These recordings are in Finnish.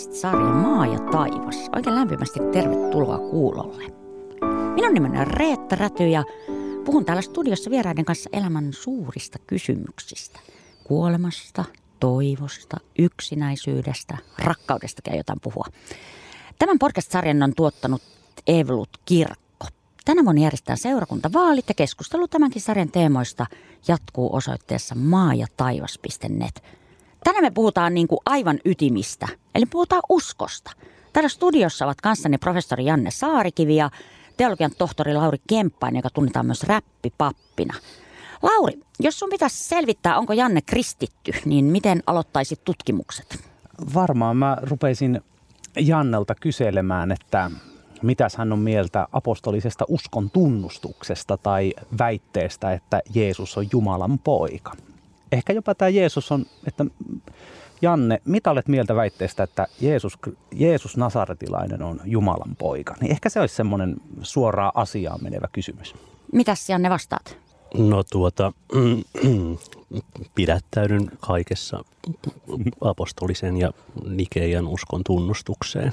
podcast-sarja Maa ja taivas. Oikein lämpimästi tervetuloa kuulolle. Minun nimeni on Reetta Räty ja puhun täällä studiossa vieraiden kanssa elämän suurista kysymyksistä. Kuolemasta, toivosta, yksinäisyydestä, rakkaudesta käy jotain puhua. Tämän podcast-sarjan on tuottanut Evelut Kirkko. Tänä vuonna järjestetään seurakuntavaalit ja keskustelu tämänkin sarjan teemoista jatkuu osoitteessa maa ja taivas.net – Tänään me puhutaan niin kuin aivan ytimistä, eli puhutaan uskosta. Täällä studiossa ovat kanssani professori Janne Saarikivi ja teologian tohtori Lauri Kemppainen, joka tunnetaan myös räppipappina. Lauri, jos sun pitäisi selvittää, onko Janne kristitty, niin miten aloittaisit tutkimukset? Varmaan mä rupeisin Jannelta kyselemään, että mitäs hän on mieltä apostolisesta uskon tunnustuksesta tai väitteestä, että Jeesus on Jumalan poika ehkä jopa tämä Jeesus on, että Janne, mitä olet mieltä väitteestä, että Jeesus, Jeesus Nasaretilainen on Jumalan poika? Niin ehkä se olisi semmoinen suoraan asiaan menevä kysymys. Mitäs Janne vastaat? No tuota, pidättäydyn kaikessa apostolisen ja Nikeian uskon tunnustukseen.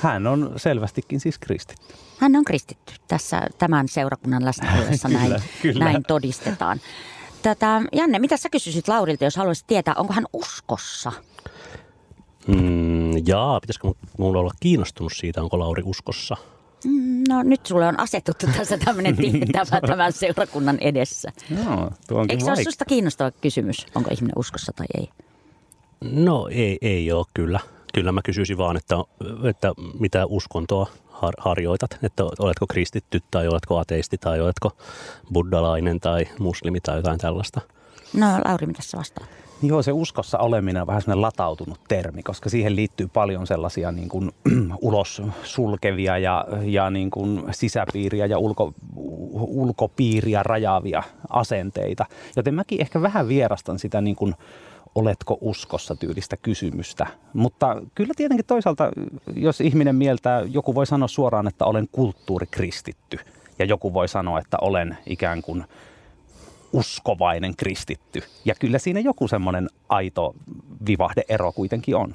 Hän on selvästikin siis kristitty. Hän on kristitty. Tässä tämän seurakunnan läsnäolossa näin, kyllä, näin todistetaan. Tätä, Janne, mitä sä kysyisit Laurilta, jos haluaisit tietää, onko hän uskossa? Mm, jaa, pitäisikö mulla olla kiinnostunut siitä, onko Lauri uskossa? Mm, no nyt sulle on asetuttu tässä tämmöinen tehtävä tämän seurakunnan edessä. No, tuo onkin Eikö se ole susta kiinnostava kysymys, onko ihminen uskossa tai ei? No ei, ei ole kyllä. Kyllä mä kysyisin vaan, että, että mitä uskontoa har, harjoitat, että oletko kristitty tai oletko ateisti tai oletko buddalainen tai muslimi tai jotain tällaista. No Lauri, mitä sä vastaat? Joo, se uskossa oleminen on vähän sellainen latautunut termi, koska siihen liittyy paljon sellaisia niin kuin, ulos sulkevia ja, ja niin kuin sisäpiiriä ja ulko, ulkopiiriä rajaavia asenteita. Joten mäkin ehkä vähän vierastan sitä niin kuin, oletko uskossa tyylistä kysymystä. Mutta kyllä tietenkin toisaalta, jos ihminen mieltää, joku voi sanoa suoraan, että olen kulttuurikristitty. Ja joku voi sanoa, että olen ikään kuin uskovainen kristitty. Ja kyllä siinä joku semmoinen aito vivahdeero kuitenkin on.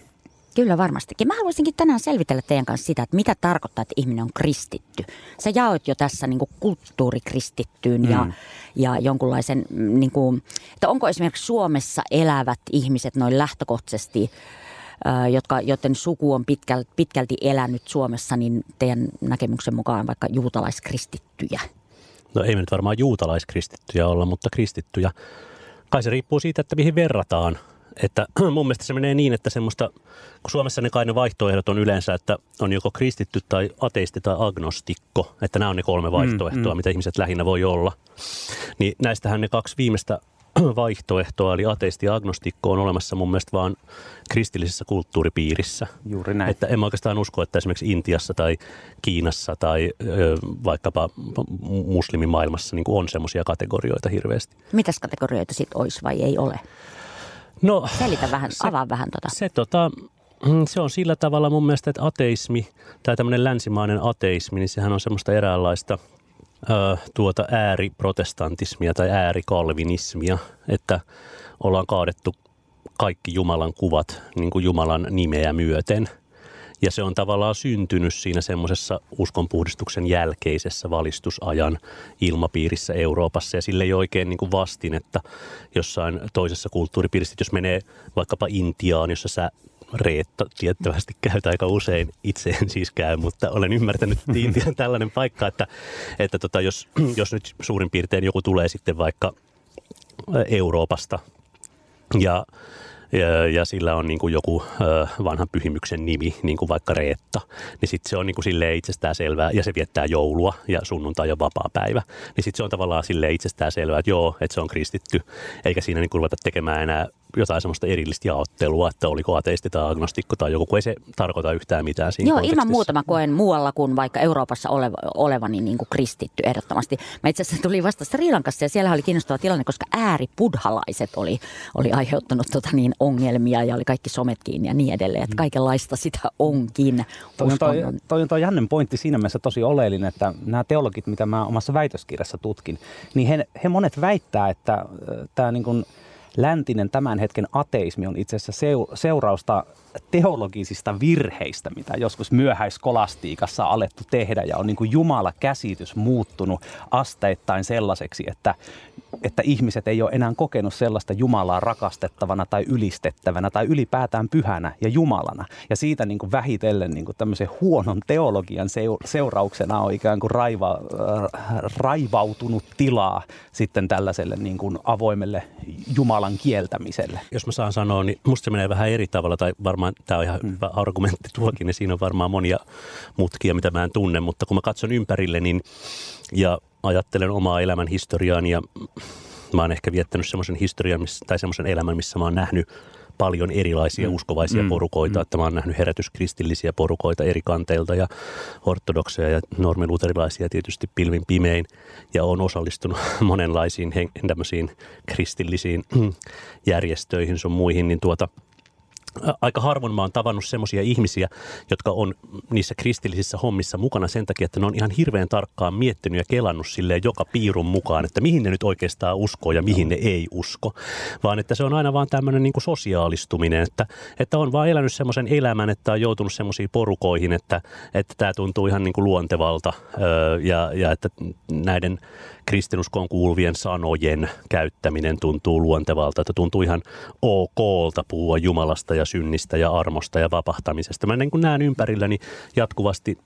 Kyllä varmastikin. Mä haluaisinkin tänään selvitellä teidän kanssa sitä, että mitä tarkoittaa, että ihminen on kristitty. Sä jaoit jo tässä niin kuin kulttuurikristittyyn mm. ja, ja jonkunlaisen, mm, niin kuin, että onko esimerkiksi Suomessa elävät ihmiset noin lähtökohtaisesti, jotka, joten suku on pitkälti, pitkälti elänyt Suomessa, niin teidän näkemyksen mukaan vaikka juutalaiskristittyjä? No ei me nyt varmaan juutalaiskristittyjä olla, mutta kristittyjä. Kai se riippuu siitä, että mihin verrataan – että mun mielestä se menee niin, että semmoista, kun Suomessa ne kai ne vaihtoehdot on yleensä, että on joko kristitty tai ateisti tai agnostikko, että nämä on ne kolme mm, vaihtoehtoa, mm, mm. mitä ihmiset lähinnä voi olla. Niin näistähän ne kaksi viimeistä vaihtoehtoa, eli ateisti ja agnostikko on olemassa mun mielestä vaan kristillisessä kulttuuripiirissä. Juuri näin. Että en mä oikeastaan usko, että esimerkiksi Intiassa tai Kiinassa tai ö, vaikkapa muslimimaailmassa niin on semmoisia kategorioita hirveästi. Mitäs kategorioita sitten olisi vai ei ole? No, Selitä vähän, se, avaa vähän tota. Se, tota, mm, se on sillä tavalla mun mielestä, että ateismi tai tämmöinen länsimainen ateismi, niin sehän on semmoista eräänlaista ö, tuota ääriprotestantismia tai äärikalvinismia, että ollaan kaadettu kaikki Jumalan kuvat niin kuin Jumalan nimeä myöten – ja se on tavallaan syntynyt siinä semmoisessa uskonpuhdistuksen jälkeisessä valistusajan ilmapiirissä Euroopassa. Ja sille ei oikein niin kuin vastin, että jossain toisessa kulttuuripiirissä, jos menee vaikkapa Intiaan, jossa sä Reetta tiettävästi käyt aika usein. Itse en siis käy, mutta olen ymmärtänyt, että Intia on tällainen paikka, että, että tota, jos, jos nyt suurin piirtein joku tulee sitten vaikka Euroopasta ja ja, ja sillä on niin kuin joku ö, vanhan pyhimyksen nimi, niin kuin vaikka Reetta, niin sitten se on niin kuin silleen itsestään selvää, ja se viettää joulua ja sunnuntai ja vapaa päivä, niin sitten se on tavallaan silleen itsestään selvää, että joo, että se on kristitty, eikä siinä niin kuin ruveta tekemään enää jotain semmoista erillistä jaottelua, että oliko ateisti tai agnostikko tai joku, kun ei se tarkoita yhtään mitään siinä Joo, ilman muuta mä koen muualla kuin vaikka Euroopassa oleva, olevani niin kuin kristitty ehdottomasti. Mä itse asiassa tulin vasta Sri Lankassa ja siellä oli kiinnostava tilanne, koska ääripudhalaiset oli, oli aiheuttanut tota niin ongelmia ja oli kaikki somet kiinni ja niin edelleen. Että mm. kaikenlaista sitä onkin. Toi on toi, toi, toi Jännen pointti siinä mielessä tosi oleellinen, että nämä teologit, mitä mä omassa väitöskirjassa tutkin, niin he, he monet väittää, että tämä niin kuin – läntinen tämän hetken ateismi on itse asiassa seurausta teologisista virheistä, mitä joskus myöhäiskolastiikassa on alettu tehdä ja on niin kuin Jumala käsitys muuttunut asteittain sellaiseksi, että, että ihmiset ei ole enää kokenut sellaista Jumalaa rakastettavana tai ylistettävänä tai ylipäätään pyhänä ja Jumalana. Ja siitä niin kuin vähitellen niin kuin tämmöisen huonon teologian seurauksena on ikään kuin raiva, raivautunut tilaa sitten tällaiselle niin kuin avoimelle Jumalan kieltämiselle. Jos mä saan sanoa, niin musta se menee vähän eri tavalla tai varmaan tämä on ihan mm. hyvä argumentti tuokin, niin siinä on varmaan monia mutkia, mitä mä en tunne, mutta kun mä katson ympärille niin, ja ajattelen omaa elämän historiaani ja mä oon ehkä viettänyt semmoisen historian missä, tai semmoisen elämän, missä mä oon nähnyt paljon erilaisia mm. uskovaisia mm. porukoita, mm. että mä oon nähnyt herätyskristillisiä porukoita eri kanteilta ja ortodokseja ja normiluterilaisia tietysti pilvin pimein ja on osallistunut monenlaisiin tämmöisiin kristillisiin järjestöihin sun muihin, niin tuota – aika harvoin mä oon tavannut semmoisia ihmisiä, jotka on niissä kristillisissä hommissa mukana sen takia, että ne on ihan hirveän tarkkaan miettinyt ja kelannut silleen joka piirun mukaan, että mihin ne nyt oikeastaan uskoo ja mihin ne ei usko. Vaan että se on aina vaan tämmöinen niin sosiaalistuminen, että, että on vaan elänyt semmoisen elämän, että on joutunut semmoisiin porukoihin, että, että tämä tuntuu ihan niin kuin luontevalta ja, ja että näiden kristinuskoon kuuluvien sanojen käyttäminen tuntuu luontevalta, että tuntuu ihan okolta puhua Jumalasta ja synnistä ja armosta ja vapahtamisesta. Mä niin kuin näen ympärilläni jatkuvasti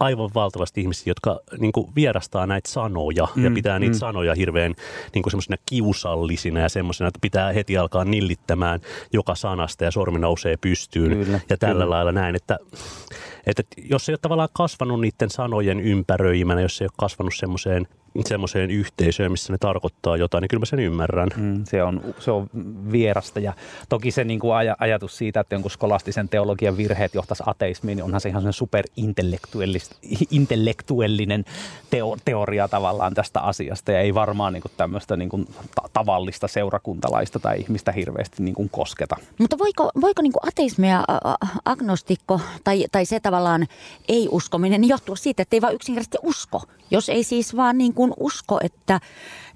aivan valtavasti ihmisiä, jotka niin kuin vierastaa näitä sanoja mm, ja pitää niitä mm. sanoja hirveän niin kuin semmoisena kiusallisina ja semmoisena, että pitää heti alkaa nillittämään joka sanasta ja sormi nousee pystyyn kyllä, ja tällä kyllä. lailla näin, että, että jos ei ole tavallaan kasvanut niiden sanojen ympäröimänä, jos ei ole kasvanut semmoiseen semmoiseen yhteisöön, missä ne tarkoittaa jotain, niin kyllä mä sen ymmärrän. Mm, se, on, se on vierasta ja toki se niin kuin aj- ajatus siitä, että jonkun skolastisen teologian virheet johtaisi ateismiin, niin onhan se ihan superintellektuellinen teo, teoria tavallaan tästä asiasta ja ei varmaan niin kuin tämmöistä niin kuin ta- tavallista seurakuntalaista tai ihmistä hirveästi niin kuin kosketa. Mutta voiko, voiko niin kuin ateismia, agnostikko tai, tai se tavallaan ei-uskominen johtua siitä, että ei vaan yksinkertaisesti usko, jos ei siis vaan niin kuin usko, että,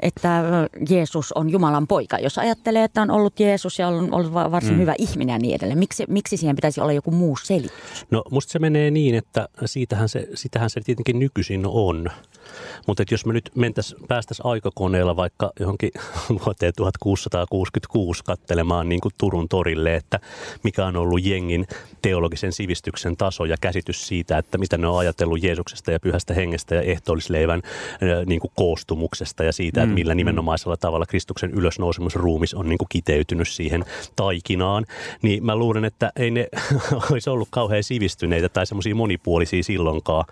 että Jeesus on Jumalan poika. Jos ajattelee, että on ollut Jeesus ja on ollut varsin mm. hyvä ihminen ja niin edelleen, miksi, miksi siihen pitäisi olla joku muu selitys? No musta se menee niin, että siitähän se, sitähän se tietenkin nykyisin on. Mutta jos me nyt mentäis, päästäisiin aikakoneella vaikka johonkin vuoteen 1666 kattelemaan niin kuin Turun torille, että mikä on ollut jengin teologisen sivistyksen taso ja käsitys siitä, että mitä ne on ajatellut Jeesuksesta ja pyhästä hengestä ja ehtoollisleivän niin kuin koostumuksesta ja siitä, että mm, millä mm. nimenomaisella tavalla Kristuksen ylösnousemusruumis on niin kuin kiteytynyt siihen taikinaan, niin mä luulen, että ei ne olisi ollut kauhean sivistyneitä tai semmoisia monipuolisia silloinkaan,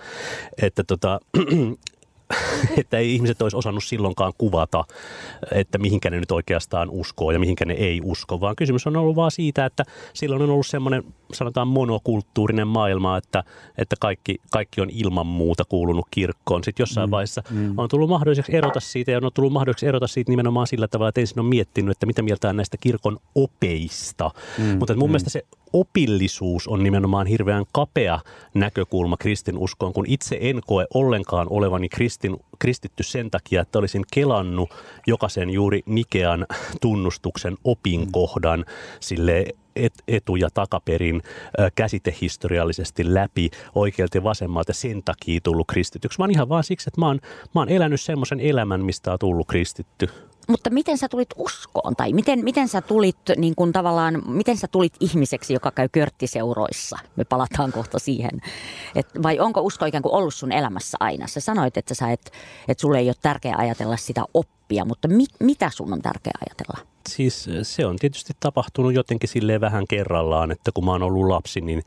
että tota, että ei ihmiset olisi osannut silloinkaan kuvata, että mihinkä ne nyt oikeastaan uskoo ja mihinkä ne ei usko, vaan kysymys on ollut vaan siitä, että silloin on ollut semmoinen sanotaan monokulttuurinen maailma, että, että kaikki, kaikki on ilman muuta kuulunut kirkkoon. Sitten jossain mm, vaiheessa mm. on tullut mahdolliseksi erota siitä ja on tullut mahdolliseksi erota siitä nimenomaan sillä tavalla, että ensin on miettinyt, että mitä mieltä on näistä kirkon opeista. Mm, Mutta mun mm. mielestä se opillisuus on nimenomaan hirveän kapea näkökulma kristinuskoon, kun itse en koe ollenkaan olevani kristin, kristitty sen takia, että olisin kelannut jokaisen juuri Nikean tunnustuksen opinkohdan sille et, etu- ja takaperin käsitehistoriallisesti läpi oikealta ja vasemmalta sen takia tullut kristityksi, vaan ihan vaan siksi, että mä oon, mä oon elänyt semmoisen elämän, mistä on tullut kristitty. Mutta miten sä tulit uskoon tai miten, miten sä tulit niin kuin tavallaan, miten sä tulit ihmiseksi, joka käy körttiseuroissa? Me palataan kohta siihen. Et vai onko usko ikään kuin ollut sun elämässä aina? Sä sanoit, että sä et, että sulle ei ole tärkeää ajatella sitä oppia, mutta mi, mitä sun on tärkeää ajatella? Siis se on tietysti tapahtunut jotenkin silleen vähän kerrallaan, että kun mä oon ollut lapsi, niin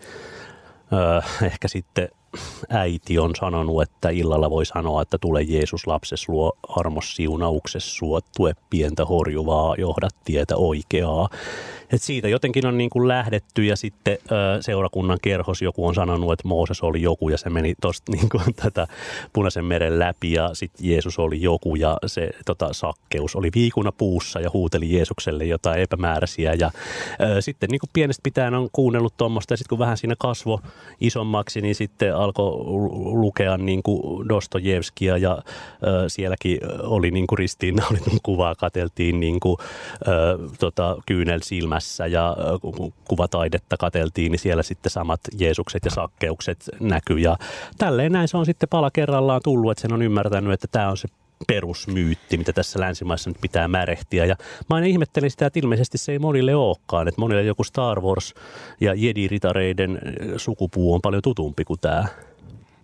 öö, ehkä sitten – äiti on sanonut, että illalla voi sanoa, että tule Jeesus lapses luo armos siunaukses tue pientä horjuvaa, johdat tietä oikeaa. Et siitä jotenkin on niin kuin lähdetty ja sitten ö, seurakunnan kerhos joku on sanonut, että Mooses oli joku ja se meni tuosta niin kuin tätä punaisen meren läpi ja sitten Jeesus oli joku ja se tota, sakkeus oli viikuna puussa ja huuteli Jeesukselle jotain epämääräisiä ja ö, sitten niin kuin pienestä pitäen on kuunnellut tuommoista ja sitten kun vähän siinä kasvo isommaksi, niin sitten alkoi lukea niin kuin Dostojevskia ja ö, sielläkin oli niin kuin ristiinnaulitun kuvaa, kateltiin niin kuin, ö, tota, kyynel silmä elämässä ja kun kuvataidetta kateltiin, niin siellä sitten samat Jeesukset ja sakkeukset näkyy. Ja tälleen näin se on sitten pala kerrallaan tullut, että sen on ymmärtänyt, että tämä on se perusmyytti, mitä tässä länsimaissa nyt pitää märehtiä. Ja mä aina ihmettelin sitä, että ilmeisesti se ei monille olekaan. Että monille joku Star Wars ja Jedi-ritareiden sukupuu on paljon tutumpi kuin tämä.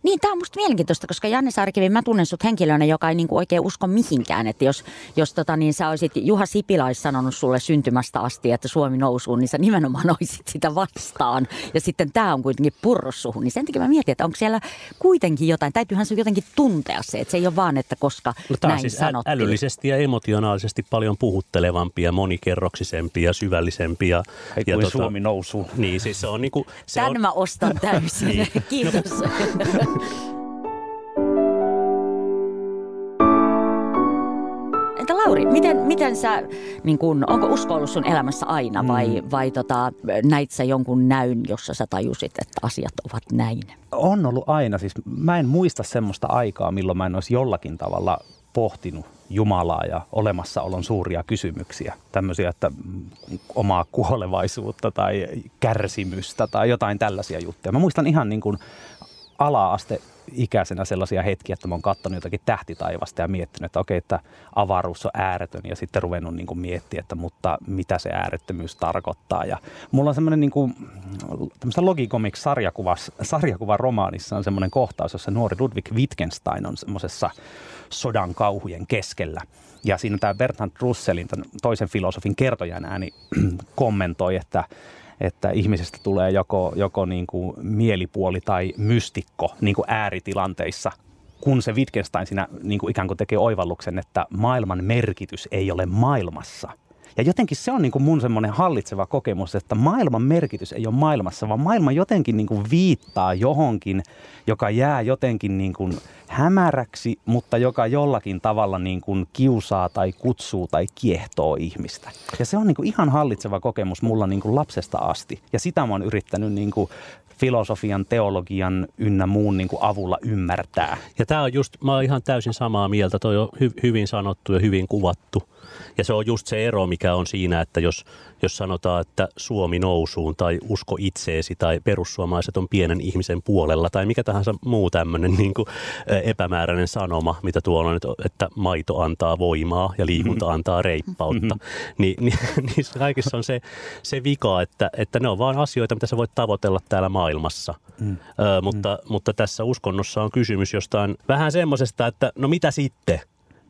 Niin, tämä on musta mielenkiintoista, koska Janne Saarikivi, mä tunnen sut henkilönä, joka ei niinku oikein usko mihinkään. Että jos, jos tota, niin sä olisit, Juha Sipilä olisi sanonut sulle syntymästä asti, että Suomi nousuu, niin sä nimenomaan olisit sitä vastaan. Ja sitten tämä on kuitenkin purrossuhun. Niin sen takia mä mietin, että onko siellä kuitenkin jotain, täytyyhän se jotenkin tuntea se, että se ei ole vaan, että koska no, tämä näin siis sanottiin. älyllisesti ja emotionaalisesti paljon puhuttelevampi ja monikerroksisempi ja syvällisempi. Ja, Ei ja kuin Suomi nousuu. Niin, siis se on niinku... Se Tän on, mä ostan täysin. Niin. Kiitos. Entä Lauri, miten, miten sä, niin kun, onko usko ollut sun elämässä aina vai, mm. vai tota, näit sä jonkun näyn, jossa sä tajusit, että asiat ovat näin? On ollut aina. Siis mä en muista semmoista aikaa, milloin mä en olisi jollakin tavalla pohtinut Jumalaa ja olemassaolon suuria kysymyksiä. Tämmöisiä, että omaa kuolevaisuutta tai kärsimystä tai jotain tällaisia juttuja. Mä muistan ihan niin kuin ala-aste ikäisenä sellaisia hetkiä, että mä oon katsonut jotakin tähtitaivasta ja miettinyt, että okei, että avaruus on ääretön ja sitten ruvennut niin miettiä, että mutta mitä se äärettömyys tarkoittaa. Ja mulla on semmoinen niin kuin, Logicomics sarjakuva romaanissa on semmoinen kohtaus, jossa nuori Ludwig Wittgenstein on semmoisessa sodan kauhujen keskellä. Ja siinä tämä Bertrand Russellin, toisen filosofin kertojan ääni kommentoi, että että ihmisestä tulee joko, joko niin kuin mielipuoli tai mystikko niin kuin ääritilanteissa, kun se Wittgenstein siinä niin kuin ikään kuin tekee oivalluksen, että maailman merkitys ei ole maailmassa. Ja jotenkin se on niin kuin mun semmoinen hallitseva kokemus, että maailman merkitys ei ole maailmassa, vaan maailma jotenkin niin kuin viittaa johonkin, joka jää jotenkin niin kuin hämäräksi, mutta joka jollakin tavalla niin kuin kiusaa tai kutsuu tai kiehtoo ihmistä. Ja se on niin kuin ihan hallitseva kokemus mulla niin kuin lapsesta asti. Ja sitä mä oon yrittänyt niin kuin filosofian, teologian ynnä muun niin kuin avulla ymmärtää. Ja tämä on just, mä oon ihan täysin samaa mieltä, toi on hy, hyvin sanottu ja hyvin kuvattu. Ja se on just se ero, mikä on siinä, että jos, jos sanotaan, että Suomi nousuun tai usko itseesi tai perussuomalaiset on pienen ihmisen puolella tai mikä tahansa muu tämmöinen niin kuin epämääräinen sanoma, mitä tuolla on, että maito antaa voimaa ja liikunta Mm-hmm. antaa reippautta, niin, niin, niin kaikissa on se, se vika, että, että ne on vain asioita, mitä sä voit tavoitella täällä maailmassa. Mm. Ö, mutta, mutta tässä uskonnossa on kysymys jostain vähän semmoisesta, että no mitä sitten,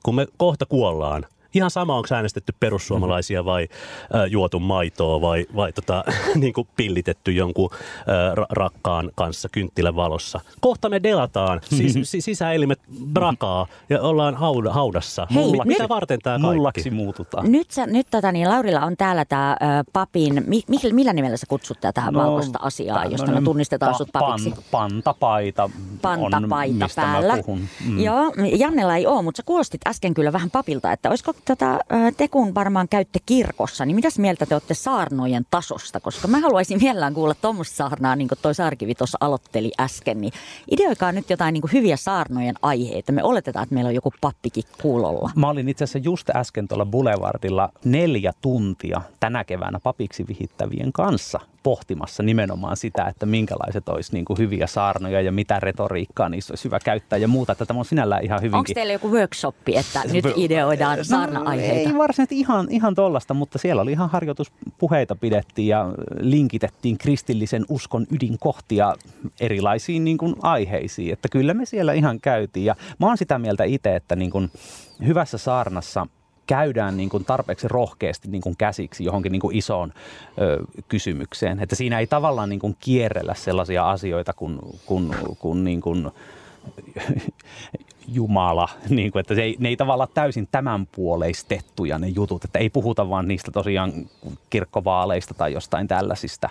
kun me kohta kuollaan, Ihan sama, onko äänestetty perussuomalaisia vai äh, juotu maitoa vai, vai tota, niin kuin pillitetty jonkun äh, ra- rakkaan kanssa kynttilän valossa. Kohta me delataan, sis- si- sisäelimet brakaa ja ollaan hauda- haudassa. Hei, Mulla, nyt- mitä varten tämä kaikki? Mullaksi muututaan. Nyt, sä, nyt tota, niin Laurilla on täällä tämä papin, mi, mi, millä nimellä sä kutsut tätä no, valkoista asiaa, josta me tämmönen tunnistetaan pa- sut papiksi? pan- Pantapaita Pantapaita on, mistä päällä. Mä puhun. Mm. Joo, Jannella ei ole, mutta sä kuulostit äsken kyllä vähän papilta, että olisiko tota, te kun varmaan käytte kirkossa, niin mitäs mieltä te olette saarnojen tasosta? Koska mä haluaisin mielellään kuulla tuommoista saarnaa, niin kuin toi Saarkivi tuossa aloitteli äsken, niin ideoikaa nyt jotain niin kuin hyviä saarnojen aiheita. Me oletetaan, että meillä on joku pappikin kuulolla. Mä olin itse asiassa just äsken tuolla Boulevardilla neljä tuntia tänä keväänä papiksi vihittävien kanssa pohtimassa nimenomaan sitä, että minkälaiset olisi niin kuin hyviä saarnoja ja mitä retoriikkaa niissä olisi hyvä käyttää ja muuta. Että tämä on sinällään ihan hyvinkin... Onko teillä joku workshoppi, että nyt ideoidaan saarna-aiheita? No, Ei varsinaisesti ihan, ihan tollasta, mutta siellä oli ihan harjoituspuheita pidettiin ja linkitettiin kristillisen uskon ydinkohtia erilaisiin niin kuin aiheisiin. Että kyllä me siellä ihan käytiin ja mä oon sitä mieltä itse, että niin kuin hyvässä saarnassa käydään niin kuin tarpeeksi rohkeasti niin kuin käsiksi johonkin niin kuin isoon ö, kysymykseen. Että siinä ei tavallaan niin kuin kierrellä sellaisia asioita kuin, kuin, kuin, niin kuin Jumala, niin kuin, että se ei, ne ei tavallaan täysin tämänpuoleistettuja ne jutut, että ei puhuta vaan niistä tosiaan kirkkovaaleista tai jostain tällaisista.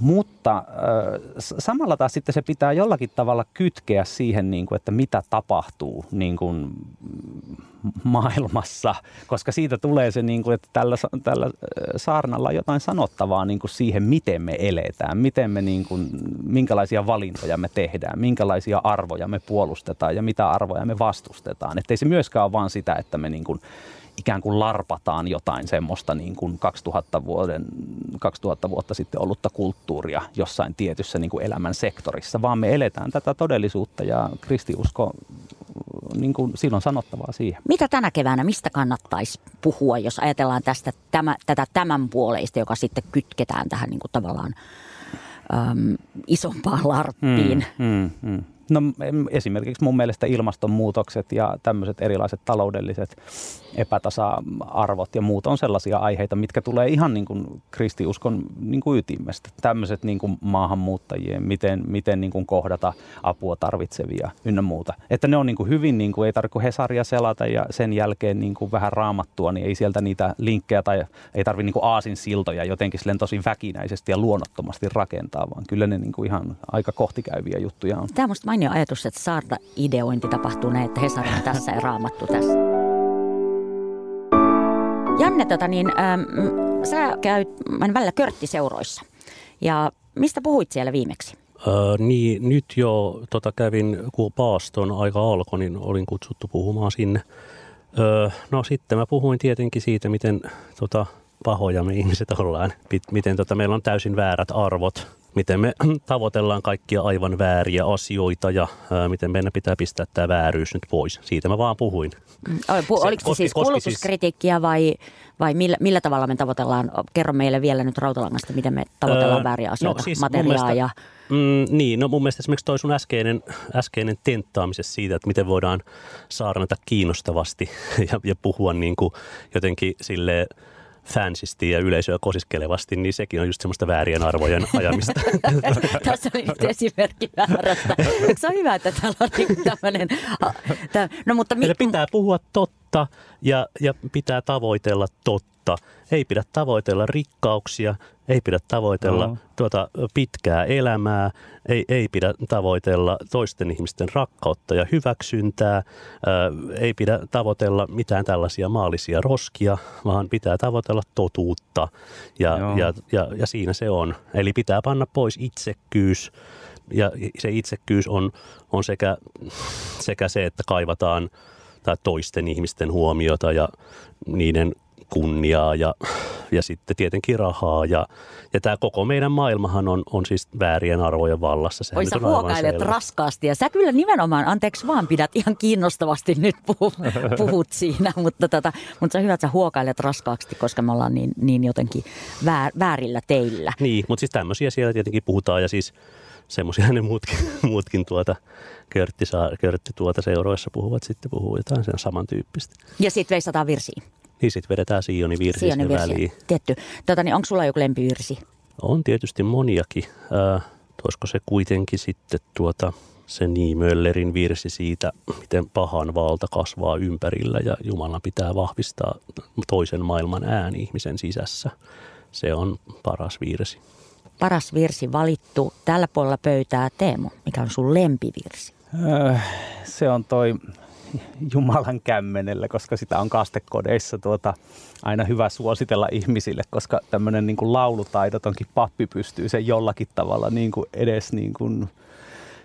Mutta äh, samalla taas sitten se pitää jollakin tavalla kytkeä siihen, niin kuin, että mitä tapahtuu niin kuin, maailmassa, koska siitä tulee se, niin kuin, että tällä, tällä saarnalla on jotain sanottavaa niin kuin siihen, miten me eletään, miten me, niin kuin, minkälaisia valintoja me tehdään, minkälaisia arvoja me puolustetaan ja mitä arvoja me vastustetaan. Että ei se myöskään ole vaan sitä, että me niin kuin, ikään kuin larpataan jotain semmoista niin kuin 2000, vuoden, 2000 vuotta sitten ollutta kulttuuria jossain tietyssä niin kuin elämän sektorissa, vaan me eletään tätä todellisuutta ja kristiusko, niin kuin, silloin sanottavaa siihen. Mitä tänä keväänä, mistä kannattaisi puhua, jos ajatellaan tästä, tämä, tätä tämän puoleista, joka sitten kytketään tähän niin kuin tavallaan äm, isompaan larppiin? Mm, mm, mm. No esimerkiksi mun mielestä ilmastonmuutokset ja tämmöiset erilaiset taloudelliset epätasa-arvot ja muut on sellaisia aiheita, mitkä tulee ihan niin kuin kristiuskon niin kuin ytimestä. Tämmöiset niin kuin maahanmuuttajien, miten, miten niin kuin kohdata apua tarvitsevia ynnä muuta. Että ne on niin kuin hyvin, niin kuin, ei tarvitse Hesaria selata ja sen jälkeen niin kuin vähän raamattua, niin ei sieltä niitä linkkejä tai ei tarvitse niin kuin aasin siltoja jotenkin tosi väkinäisesti ja luonnottomasti rakentaa, vaan kyllä ne niin kuin ihan aika kohtikäyviä juttuja on. Tämä mainio ajatus, että saarta-ideointi tapahtuu näin, että Hesari on tässä ja raamattu tässä. Janne, tota niin, ähm, sä käyt mä välillä körttiseuroissa. Ja mistä puhuit siellä viimeksi? Öö, niin, nyt jo tota, kävin, kun paaston aika alkoi, niin olin kutsuttu puhumaan sinne. Öö, no sitten mä puhuin tietenkin siitä, miten tota, pahoja me ihmiset ollaan, miten tota, meillä on täysin väärät arvot – miten me tavoitellaan kaikkia aivan vääriä asioita ja ää, miten meidän pitää pistää tämä vääryys nyt pois. Siitä mä vaan puhuin. Mm, oliko se, koski, siis kulutuskritiikkiä vai, vai millä, millä tavalla me tavoitellaan? Kerro meille vielä nyt Rautalangasta, miten me tavoitellaan öö, vääriä asioita, no, siis materiaa ja... Mm, niin, no mun mielestä esimerkiksi toi sun äskeinen, äskeinen tenttaamisessa siitä, että miten voidaan saarnata kiinnostavasti ja, ja puhua niin kuin jotenkin silleen fansisti ja yleisöä kosiskelevasti, niin sekin on just semmoista väärien arvojen ajamista. Tässä oli nyt esimerkki väärästä. Se on hyvä, että täällä on niin tämmöinen... No, mutta mi- pitää puhua totta ja, ja pitää tavoitella totta. Ei pidä tavoitella rikkauksia, ei pidä tavoitella no. tuota pitkää elämää, ei, ei pidä tavoitella toisten ihmisten rakkautta ja hyväksyntää, ää, ei pidä tavoitella mitään tällaisia maallisia roskia, vaan pitää tavoitella totuutta ja, ja, ja, ja siinä se on. Eli pitää panna pois itsekkyys ja se itsekkyys on, on sekä, sekä se, että kaivataan tai toisten ihmisten huomiota ja niiden kunniaa ja, ja sitten tietenkin rahaa. Ja, ja tämä koko meidän maailmahan on, on siis väärien arvojen vallassa. Sehän Oi sä huokailet raskaasti ja sä kyllä nimenomaan, anteeksi vaan, pidät ihan kiinnostavasti nyt puhut, puhut siinä, mutta, tota, mutta sä hyvä, että sä huokailet raskaasti, koska me ollaan niin, niin jotenkin väär, väärillä teillä. Niin, mutta siis tämmöisiä siellä tietenkin puhutaan ja siis semmoisia ne muutkin, muutkin tuota, körtti, saa, körtti tuota seuroissa puhuvat sitten puhuu jotain sen samantyyppistä. Ja sitten veisataan virsiin. Niin sitten vedetään Sioni virsi Sioni virsi. väliin. Tietty. Tota, niin onko sulla joku lempivirsi? On tietysti moniakin. Äh, olisiko se kuitenkin sitten tuota, se Niemöllerin virsi siitä, miten pahan valta kasvaa ympärillä ja Jumala pitää vahvistaa toisen maailman ääni ihmisen sisässä. Se on paras virsi. Paras virsi valittu tällä puolella pöytää Teemu. Mikä on sun lempivirsi? Öö, se on toi Jumalan kämmenellä, koska sitä on kastekodeissa tuota, aina hyvä suositella ihmisille, koska tämmöinen niin kuin laulutaidotonkin pappi pystyy sen jollakin tavalla niin kuin edes niin kuin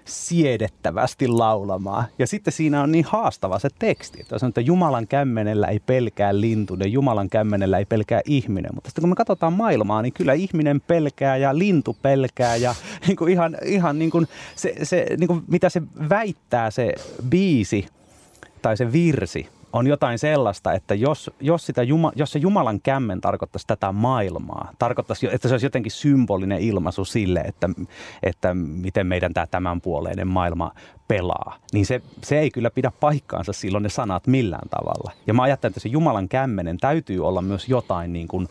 siedettävästi laulamaan. Ja sitten siinä on niin haastava se teksti, että on että Jumalan kämmenellä ei pelkää lintu ja Jumalan kämmenellä ei pelkää ihminen. Mutta sitten kun me katsotaan maailmaa, niin kyllä ihminen pelkää ja lintu pelkää ja niin kuin ihan, ihan niin kuin se, se niin kuin mitä se väittää se biisi – tai se virsi on jotain sellaista, että jos, jos, sitä Juma, jos se Jumalan kämmen tarkoittaisi tätä maailmaa, tarkoittaisi, että se olisi jotenkin symbolinen ilmaisu sille, että, että miten meidän tämä tämänpuoleinen maailma pelaa, niin se, se ei kyllä pidä paikkaansa silloin ne sanat millään tavalla. Ja mä ajattelen, että se Jumalan kämmenen täytyy olla myös jotain niin kuin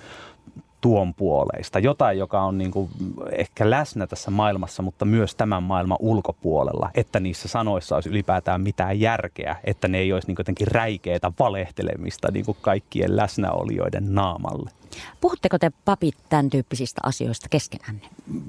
tuon puoleista. Jotain, joka on niin kuin ehkä läsnä tässä maailmassa, mutta myös tämän maailman ulkopuolella. Että niissä sanoissa olisi ylipäätään mitään järkeä, että ne ei olisi niin jotenkin räikeitä valehtelemista niin kuin kaikkien läsnäolijoiden naamalle. Puhutteko te papit tämän tyyppisistä asioista keskenänne?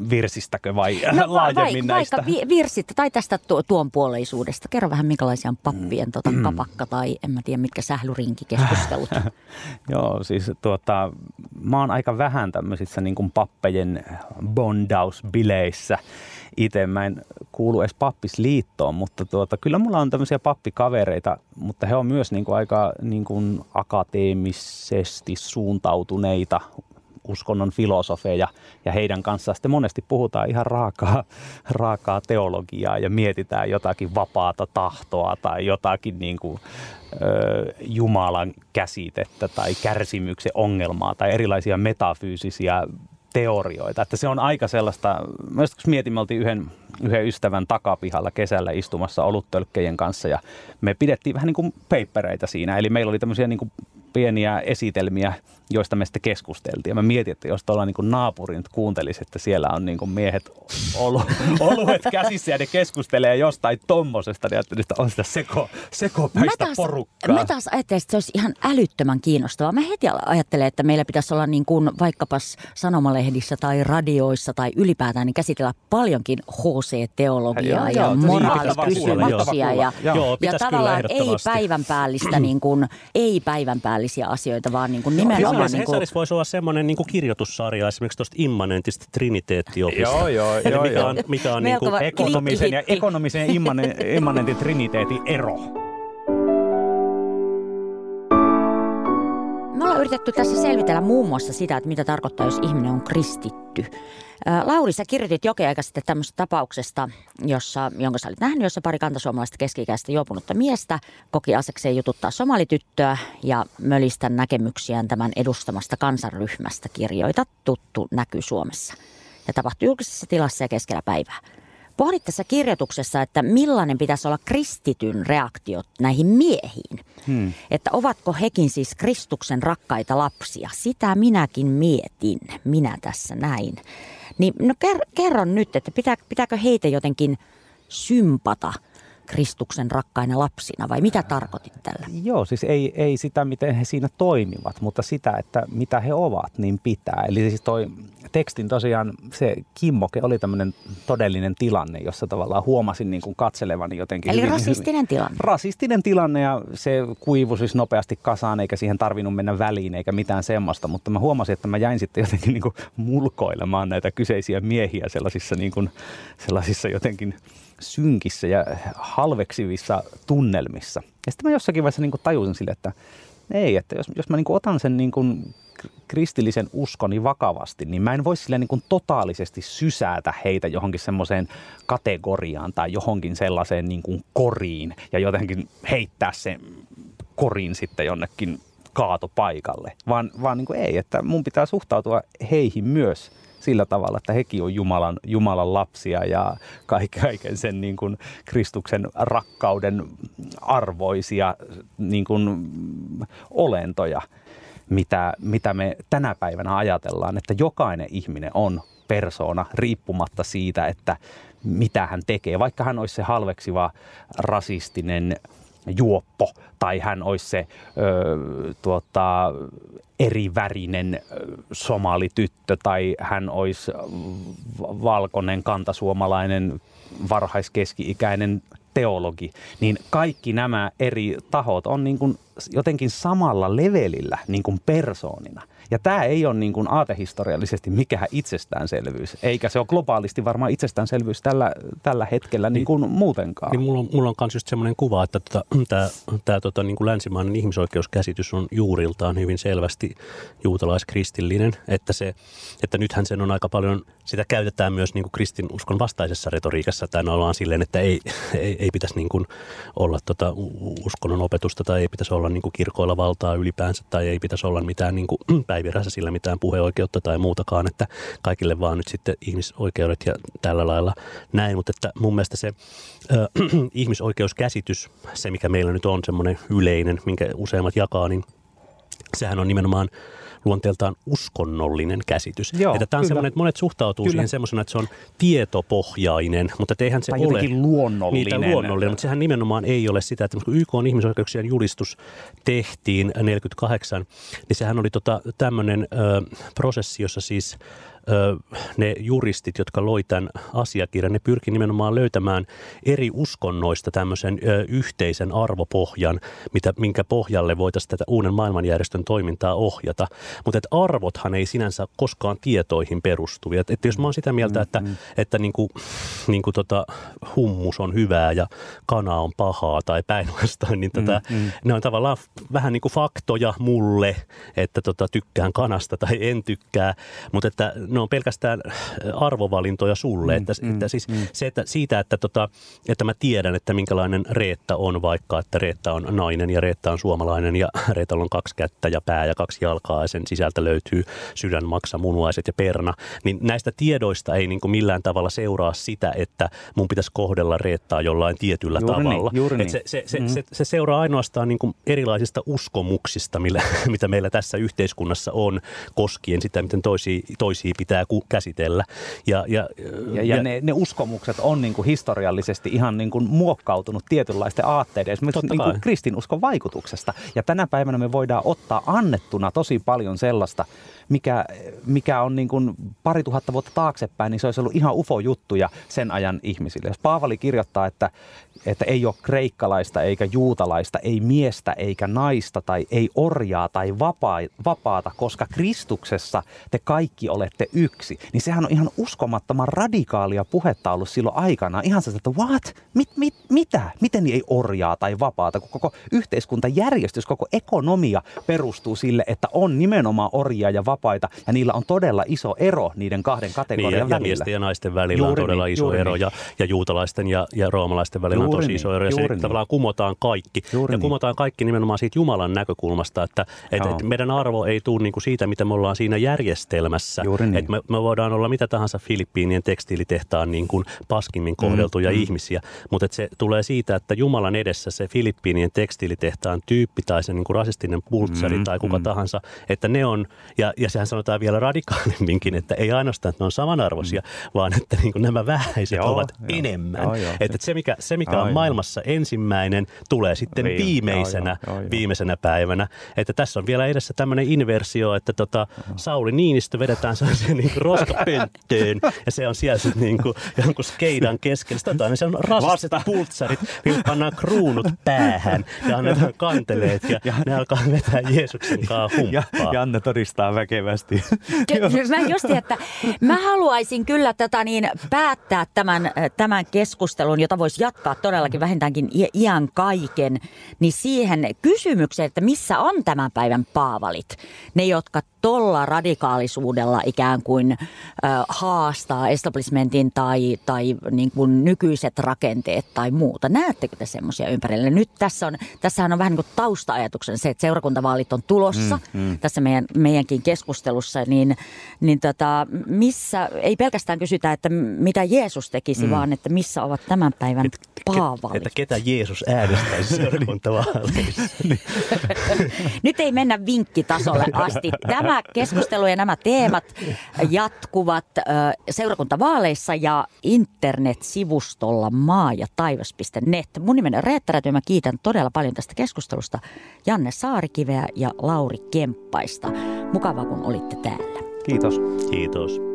Virsistäkö vai no, laajemmin vai, näistä? Vaikka virsistä tai tästä tuon puoleisuudesta. Kerro vähän minkälaisia on pappien tuota, mm. kapakka tai en mä tiedä mitkä sählyrinkikeskustelut. Joo, siis tuota, mä oon aika vähän tämmöisissä niin kuin pappejen bondausbileissä. Itse. Mä en kuulu edes pappisliittoon, mutta tuota, kyllä mulla on tämmöisiä pappikavereita, mutta he on myös niin kuin aika niin kuin akateemisesti suuntautuneita uskonnon filosofeja ja heidän kanssaan sitten monesti puhutaan ihan raakaa, raakaa teologiaa ja mietitään jotakin vapaata tahtoa tai jotakin niin kuin, ö, Jumalan käsitettä tai kärsimyksen ongelmaa tai erilaisia metafyysisiä teorioita. Että se on aika sellaista, myös kun mietimme, oltiin yhden, yhden ystävän takapihalla kesällä istumassa oluttölkkejen kanssa ja me pidettiin vähän niin kuin siinä. Eli meillä oli tämmöisiä niin kuin pieniä esitelmiä, joista me sitten keskusteltiin. Ja mä mietin, että jos tuolla niin naapuri nyt kuuntelisi, että siellä on niin miehet olu, oluet käsissä ja ne keskustelee jostain tommosesta, niin että on sitä seko, sekopäistä mä porukkaa. Mä taas ajattelin, että se olisi ihan älyttömän kiinnostavaa. Mä heti ajattelen, että meillä pitäisi olla niin kuin vaikkapas sanomalehdissä tai radioissa tai ylipäätään niin käsitellä paljonkin HC-teologiaa ja, ja moraalikysymyksiä. Ja, ja, ja tavallaan ei päivänpäällistä, niin kuin, ei päivänpäällisiä asioita, vaan niin kuin nimenomaan Hesarissa, niin kuin... Hesarissa voisi olla semmoinen niin kuin kirjoitussarja esimerkiksi tuosta immanentista triniteettioppista. Joo, joo, joo. Mikä on, mikä on niin kuin... ekonomisen ja, ekonomisen ja immanentin triniteetin ero. Yritetty tässä selvitellä muun muassa sitä, että mitä tarkoittaa, jos ihminen on kristitty. Lauri, sä kirjoitit jokin aika sitten tämmöisestä tapauksesta, jossa, jonka sä olit nähnyt, jossa pari kantasuomalaista keski-ikäistä juopunutta miestä koki asekseen jututtaa somalityttöä ja mölistä näkemyksiään tämän edustamasta kansanryhmästä kirjoita tuttu näky Suomessa. Ja tapahtui julkisessa tilassa ja keskellä päivää. Pohdit tässä kirjoituksessa, että millainen pitäisi olla kristityn reaktiot näihin miehiin. Hmm. Että ovatko hekin siis Kristuksen rakkaita lapsia? Sitä minäkin mietin, minä tässä näin. Niin no kerro nyt, että pitää, pitääkö heitä jotenkin sympata – Kristuksen rakkaina lapsina vai mitä tarkoitit tällä? Joo, siis ei, ei sitä, miten he siinä toimivat, mutta sitä, että mitä he ovat, niin pitää. Eli siis toi tekstin tosiaan, se kimmoke oli tämmöinen todellinen tilanne, jossa tavallaan huomasin niin kuin katselevani jotenkin. Eli hyvin, rasistinen hyvin, tilanne. Rasistinen tilanne ja se kuivui siis nopeasti kasaan, eikä siihen tarvinnut mennä väliin eikä mitään semmoista, mutta mä huomasin, että mä jäin sitten jotenkin niin kuin mulkoilemaan näitä kyseisiä miehiä sellaisissa, niin kuin, sellaisissa jotenkin synkissä ja halveksivissa tunnelmissa. Ja sitten mä jossakin vaiheessa niin kuin tajusin sille, että ei, että jos, jos mä niin kuin otan sen niin kuin kristillisen uskoni vakavasti, niin mä en voi sille niin kuin totaalisesti sysätä heitä johonkin semmoiseen kategoriaan tai johonkin sellaiseen niin kuin koriin ja jotenkin heittää sen korin sitten jonnekin kaatopaikalle, vaan, vaan niin kuin ei, että mun pitää suhtautua heihin myös – sillä tavalla, että hekin on Jumalan, Jumalan lapsia ja kaiken sen niin kuin Kristuksen rakkauden arvoisia niin kuin olentoja, mitä, mitä me tänä päivänä ajatellaan, että jokainen ihminen on persoona riippumatta siitä, että mitä hän tekee. Vaikka hän olisi se halveksiva rasistinen juoppo tai hän olisi se ö, tuota, erivärinen somalityttö tai hän olisi valkoinen kantasuomalainen varhaiskeski-ikäinen teologi, niin kaikki nämä eri tahot on niin kuin jotenkin samalla levelillä niin kuin persoonina. Ja tämä ei ole niin kuin aatehistoriallisesti mikään itsestäänselvyys, eikä se ole globaalisti varmaan itsestäänselvyys tällä, tällä hetkellä niin, niin kuin muutenkaan. Niin mulla on, mulla on myös just semmoinen kuva, että tota, tämä, tämä tota, niin kuin länsimainen ihmisoikeuskäsitys on juuriltaan hyvin selvästi juutalaiskristillinen, että, se, että nythän sen on aika paljon, sitä käytetään myös niin kuin kristinuskon vastaisessa retoriikassa, että ollaan silleen, että ei, ei, ei pitäisi niin kuin olla tota uskonnon opetusta tai ei pitäisi olla niin kuin kirkoilla valtaa ylipäänsä tai ei pitäisi olla mitään niin kuin päivirässä sillä mitään puheoikeutta tai muutakaan, että kaikille vaan nyt sitten ihmisoikeudet ja tällä lailla näin, mutta että mun mielestä se ö, ihmisoikeuskäsitys, se mikä meillä nyt on semmoinen yleinen, minkä useimmat jakaa, niin sehän on nimenomaan luonteeltaan uskonnollinen käsitys. Joo, että tämä on semmoinen, että monet suhtautuu kyllä. siihen semmoisena, että se on tietopohjainen, mutta eihän se tai ole. luonnollinen. Niitä luonnollinen, mutta sehän nimenomaan ei ole sitä, että kun YK on ihmisoikeuksien julistus tehtiin 48, niin sehän oli tota, tämmöinen ö, prosessi, jossa siis ne juristit, jotka loi tämän asiakirjan, ne pyrki nimenomaan löytämään eri uskonnoista tämmöisen yhteisen arvopohjan, mitä, minkä pohjalle voitaisiin tätä uuden maailmanjärjestön toimintaa ohjata. Mutta arvothan ei sinänsä koskaan tietoihin perustu. Et, et jos mä oon sitä mieltä, että, mm-hmm. että niinku, niinku tota, hummus on hyvää ja kana on pahaa tai päinvastoin, niin tota, mm-hmm. ne on tavallaan vähän niin kuin faktoja mulle, että tota, tykkään kanasta tai en tykkää, mutta että ne on pelkästään arvovalintoja sulle. Mm, että, mm, että siis mm. se, että siitä, että, tota, että mä tiedän, että minkälainen Reetta on vaikka, että Reetta on nainen ja Reetta on suomalainen ja Reetalla on kaksi kättä ja pää ja kaksi jalkaa ja sen sisältä löytyy sydän, maksa, munuaiset ja perna, niin näistä tiedoista ei niin kuin millään tavalla seuraa sitä, että mun pitäisi kohdella Reettaa jollain tietyllä juuri tavalla. Niin, juuri niin. se, se, se, mm. se, se seuraa ainoastaan niin kuin erilaisista uskomuksista, millä, mitä meillä tässä yhteiskunnassa on, koskien sitä, miten toisia, toisia pitää käsitellä. Ja, ja, ja, ja, ja ne, ne uskomukset on niin kuin historiallisesti ihan niin kuin muokkautunut tietynlaisten aatteiden, esimerkiksi niin kuin kristinuskon vaikutuksesta. Ja tänä päivänä me voidaan ottaa annettuna tosi paljon sellaista, mikä, mikä on niin kuin pari tuhatta vuotta taaksepäin, niin se olisi ollut ihan ufo-juttuja sen ajan ihmisille. Jos Paavali kirjoittaa, että, että ei ole kreikkalaista eikä juutalaista, ei miestä eikä naista tai ei orjaa tai vapaa, vapaata, koska Kristuksessa te kaikki olette yksi, niin sehän on ihan uskomattoman radikaalia puhetta ollut silloin aikana. Ihan se, että what? Mit, mit, mitä? Miten ei orjaa tai vapaata, kun koko yhteiskuntajärjestys, koko ekonomia perustuu sille, että on nimenomaan orjia ja vapaita, ja niillä on todella iso ero niiden kahden kategorian niin, ja, välillä. Ja miesten ja naisten välillä juuri on todella niin, iso ero, niin. ja, ja juutalaisten ja, ja roomalaisten välillä juuri on tosi niin, iso ero, ja se niin. tavallaan kumotaan kaikki. Juuri ja niin. kumotaan kaikki nimenomaan siitä Jumalan näkökulmasta, että et, et meidän arvo ei tule niinku siitä, mitä me ollaan siinä järjestelmässä. Juuri niin. Et me, me voidaan olla mitä tahansa Filippiinien tekstiilitehtaan niin kuin paskimmin kohdeltuja mm, mm. ihmisiä, mutta se tulee siitä, että Jumalan edessä se Filippiinien tekstiilitehtaan tyyppi tai se niin kuin rasistinen pultsari mm, tai kuka mm. tahansa, että ne on, ja, ja sehän sanotaan vielä radikaalimminkin, että ei ainoastaan, että ne on samanarvoisia, mm. vaan että niin kuin nämä vähäiset joo, ovat joo, enemmän. Joo, joo. Että se, mikä, se, mikä on maailmassa ensimmäinen, tulee sitten Viime, viimeisenä, joo, joo, viimeisenä päivänä. Että tässä on vielä edessä tämmöinen inversio, että tota, Sauli Niinistö vedetään sellaisen niin roskapönttöön ja se on siellä sitten niin kuin, jonkun skeidan keskellä. Sitten niin se on rastit pultsarit, niin pannaan kruunut päähän ja annetaan kanteleet ja, ja ne alkaa vetää Jeesuksen kanssa humppaa. Ja, ja Anne todistaa väkevästi. Mä just, että mä haluaisin kyllä tätä niin päättää tämän, tämän keskustelun, jota voisi jatkaa todellakin vähintäänkin iän kaiken, niin siihen kysymykseen, että missä on tämän päivän paavalit. Ne, jotka tolla radikaalisuudella ikään kuin äh, haastaa establishmentin tai, tai niin kuin nykyiset rakenteet tai muuta. Näettekö te semmoisia ympärillä? Nyt tässä on, tässähän on vähän niin kuin tausta-ajatuksen se, että seurakuntavaalit on tulossa mm, mm. tässä meidän, meidänkin keskustelussa, niin, niin tota, missä, ei pelkästään kysytä, että mitä Jeesus tekisi, mm. vaan että missä ovat tämän päivän et, paavalit. Että ketä Jeesus äänestäisi seurakuntavaaleissa. Nyt ei mennä vinkkitasolle asti. Tämä keskustelu ja nämä teemat jatkuvat seurakuntavaaleissa ja internetsivustolla maa ja taivas.net. Mun nimeni on Reetta Räty, mä kiitän todella paljon tästä keskustelusta Janne Saarikiveä ja Lauri Kemppaista. Mukavaa kun olitte täällä. Kiitos. Kiitos.